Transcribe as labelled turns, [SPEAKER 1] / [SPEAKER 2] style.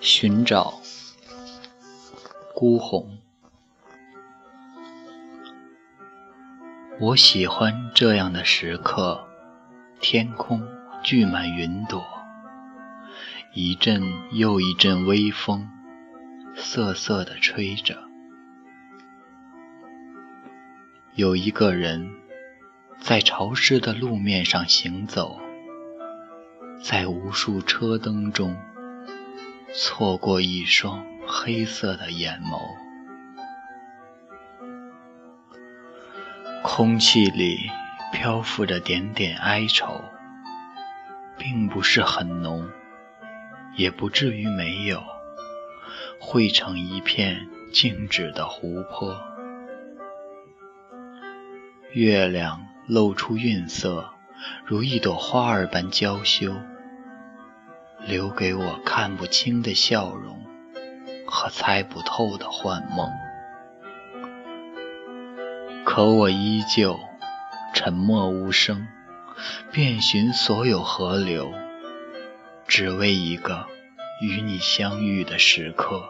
[SPEAKER 1] 寻找孤鸿，我喜欢这样的时刻。天空聚满云朵，一阵又一阵微风，瑟瑟地吹着。有一个人在潮湿的路面上行走，在无数车灯中。错过一双黑色的眼眸，空气里漂浮着点点哀愁，并不是很浓，也不至于没有，汇成一片静止的湖泊。月亮露出晕色，如一朵花儿般娇羞。留给我看不清的笑容和猜不透的幻梦，可我依旧沉默无声，遍寻所有河流，只为一个与你相遇的时刻。